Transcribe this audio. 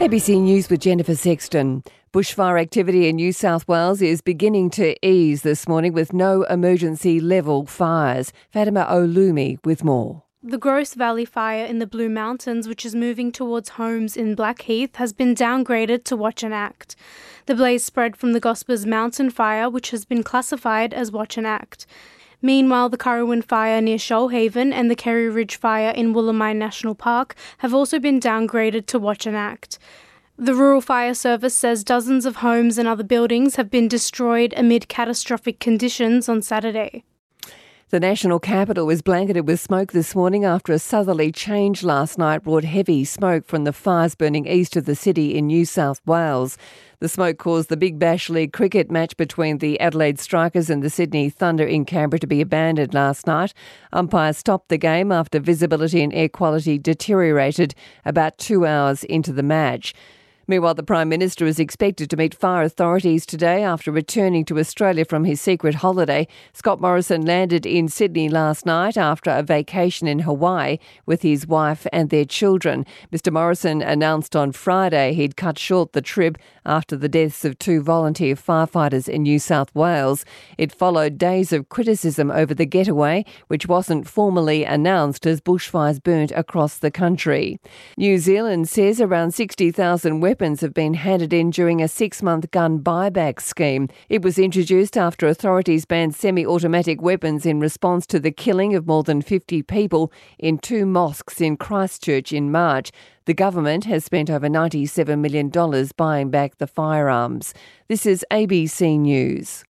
ABC News with Jennifer Sexton. Bushfire activity in New South Wales is beginning to ease this morning with no emergency level fires. Fatima Olumi with more. The Grose Valley fire in the Blue Mountains, which is moving towards homes in Blackheath, has been downgraded to Watch and Act. The blaze spread from the Gospers Mountain fire, which has been classified as Watch and Act. Meanwhile, the Currowan fire near Shoalhaven and the Kerry Ridge fire in Wollemi National Park have also been downgraded to Watch and Act. The Rural Fire Service says dozens of homes and other buildings have been destroyed amid catastrophic conditions on Saturday. The national capital was blanketed with smoke this morning after a southerly change last night brought heavy smoke from the fires burning east of the city in New South Wales. The smoke caused the Big Bash League cricket match between the Adelaide Strikers and the Sydney Thunder in Canberra to be abandoned last night. Umpires stopped the game after visibility and air quality deteriorated about two hours into the match. Meanwhile, the Prime Minister is expected to meet fire authorities today after returning to Australia from his secret holiday. Scott Morrison landed in Sydney last night after a vacation in Hawaii with his wife and their children. Mr. Morrison announced on Friday he'd cut short the trip after the deaths of two volunteer firefighters in New South Wales. It followed days of criticism over the getaway, which wasn't formally announced as bushfires burnt across the country. New Zealand says around 60,000 weapons weapons have been handed in during a six month gun buyback scheme. It was introduced after authorities banned semi automatic weapons in response to the killing of more than 50 people in two mosques in Christchurch in March. The government has spent over $97 million buying back the firearms. This is ABC News.